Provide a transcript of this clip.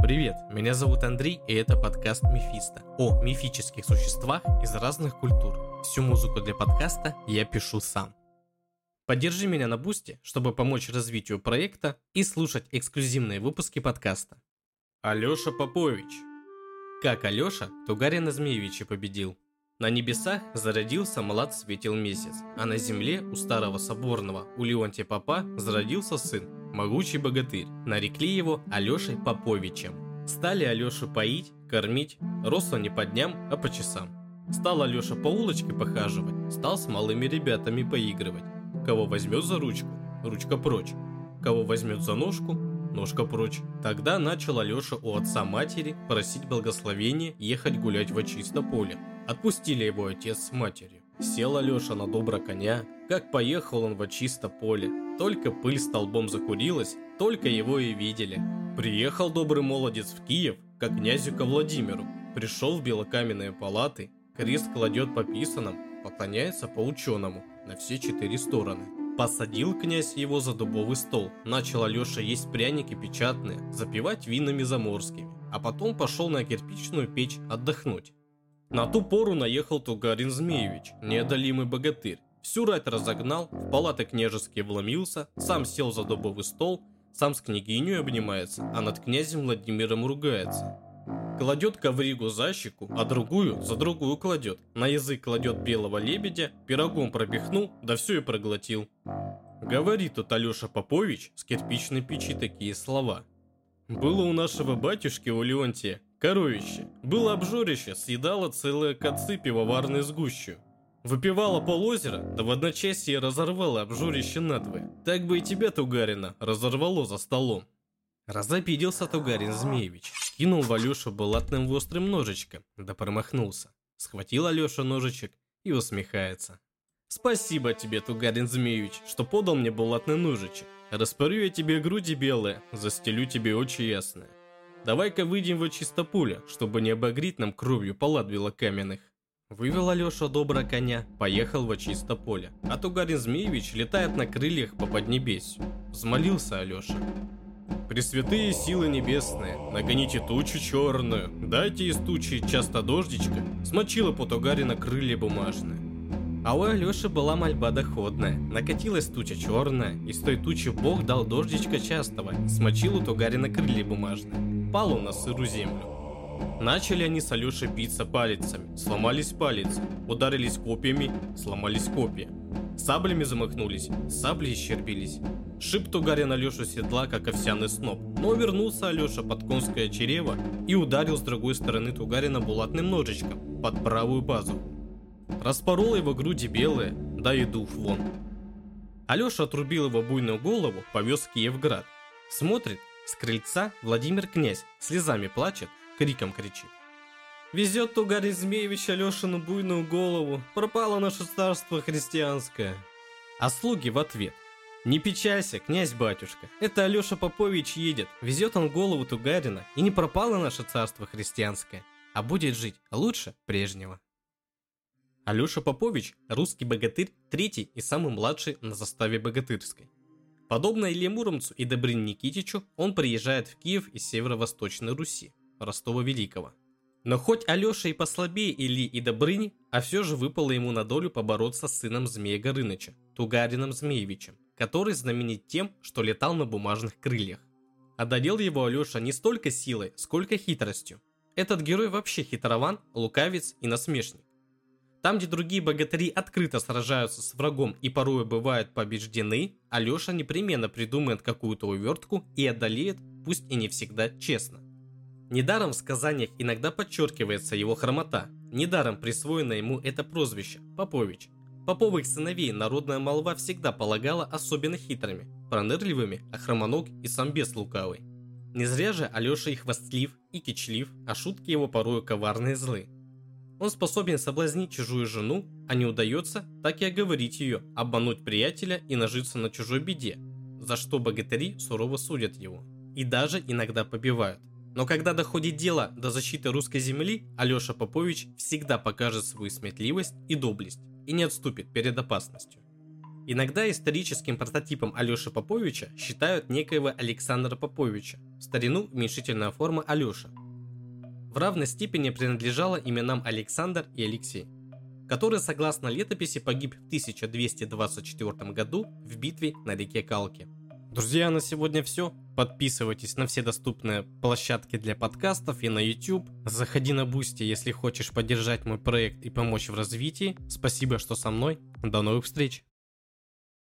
Привет, меня зовут Андрей, и это подкаст Мефисто о мифических существах из разных культур. Всю музыку для подкаста я пишу сам. Поддержи меня на Бусте, чтобы помочь развитию проекта и слушать эксклюзивные выпуски подкаста. Алёша Попович. Как Алёша Тугарина Змеевича победил. На небесах зародился млад светил месяц, а на земле у старого соборного, у Леонтия Папа, зародился сын, могучий богатырь. Нарекли его Алешей Поповичем. Стали Алешу поить, кормить, рос он не по дням, а по часам. Стал Алеша по улочке похаживать, стал с малыми ребятами поигрывать. Кого возьмет за ручку, ручка прочь. Кого возьмет за ножку, ножка прочь. Тогда начал Алеша у отца матери просить благословения ехать гулять в чисто поле. Отпустили его отец с матерью. Сел Алеша на добро коня, как поехал он в чисто поле. Только пыль столбом закурилась, только его и видели. Приехал добрый молодец в Киев, как князю ко Владимиру. Пришел в белокаменные палаты, крест кладет по писанам, поклоняется по ученому на все четыре стороны. Посадил князь его за дубовый стол, начал Алеша есть пряники печатные, запивать винами заморскими, а потом пошел на кирпичную печь отдохнуть. На ту пору наехал Тугарин Змеевич, неодолимый богатырь, Всю рать разогнал, в палаты княжеские вломился, сам сел за дубовый стол, сам с княгиней обнимается, а над князем Владимиром ругается. Кладет ковригу за щеку, а другую за другую кладет. На язык кладет белого лебедя, пирогом пробихнул, да все и проглотил. Говорит тут Алеша Попович с кирпичной печи такие слова. Было у нашего батюшки у Леонтия коровище. Было обжорище, съедало целые коцы пивоварной сгущу. Выпивала полозера, да в одночасье разорвала обжорище надвое. Так бы и тебя, Тугарина, разорвало за столом. Разобиделся Тугарин Змеевич, кинул в Алешу булатным острым ножичком, да промахнулся. Схватил Алеша ножичек и усмехается. Спасибо тебе, Тугарин Змеевич, что подал мне булатный ножичек. Распорю я тебе груди белые, застелю тебе очи ясные. Давай-ка выйдем в чистополе, чтобы не обогреть нам кровью палат белокаменных. Вывел Алеша добро коня, поехал во чисто поле. А Тугарин Змеевич летает на крыльях по поднебесью. Взмолился Алеша. Пресвятые силы небесные, нагоните тучу черную, дайте из тучи часто дождичка, смочила по Тугарина крылья бумажные. А у Алёши была мольба доходная. Накатилась туча черная, и с той тучи Бог дал дождичка частого, смочил у Тугарина крылья бумажные. Пал он на сыру землю. Начали они с Алешей биться палицами, сломались палец, ударились копьями, сломались копья. Саблями замахнулись, сабли исчербились. Шип Тугарин Алешу седла, как овсяный сноп, но вернулся Алеша под конское чрево и ударил с другой стороны Тугарина булатным ножичком под правую базу. Распорол его груди белые, да и дух вон. Алеша отрубил его буйную голову, повез в Киевград. Смотрит, с крыльца Владимир князь слезами плачет, криком кричит. Везет Тугарь Змеевич Алешину буйную голову, пропало наше царство христианское. А слуги в ответ. Не печалься, князь-батюшка, это Алеша Попович едет, везет он голову Тугарина, и не пропало наше царство христианское, а будет жить лучше прежнего. Алеша Попович – русский богатырь, третий и самый младший на заставе богатырской. Подобно Илье Муромцу и Добрыне Никитичу, он приезжает в Киев из северо-восточной Руси. Ростова Великого. Но хоть Алеша и послабее Ильи и Добрыни, а все же выпало ему на долю побороться с сыном Змея Горыныча, Тугарином Змеевичем, который знаменит тем, что летал на бумажных крыльях. Одолел его Алеша не столько силой, сколько хитростью. Этот герой вообще хитрован, лукавец и насмешник. Там, где другие богатыри открыто сражаются с врагом и порой бывают побеждены, Алеша непременно придумает какую-то увертку и одолеет, пусть и не всегда честно. Недаром в сказаниях иногда подчеркивается его хромота. Недаром присвоено ему это прозвище – Попович. Поповых сыновей народная молва всегда полагала особенно хитрыми, пронырливыми, а хромоног и сам бес лукавый. Не зря же Алеша и хвастлив, и кичлив, а шутки его порою коварные злы. Он способен соблазнить чужую жену, а не удается, так и оговорить ее, обмануть приятеля и нажиться на чужой беде, за что богатыри сурово судят его. И даже иногда побивают. Но когда доходит дело до защиты русской земли, Алеша Попович всегда покажет свою сметливость и доблесть и не отступит перед опасностью. Иногда историческим прототипом Алёши Поповича считают некоего Александра Поповича, в старину уменьшительная форма Алёша. В равной степени принадлежала именам Александр и Алексей, который, согласно летописи, погиб в 1224 году в битве на реке Калки. Друзья, на сегодня все. Подписывайтесь на все доступные площадки для подкастов и на YouTube. Заходи на Boosty, если хочешь поддержать мой проект и помочь в развитии. Спасибо, что со мной. До новых встреч!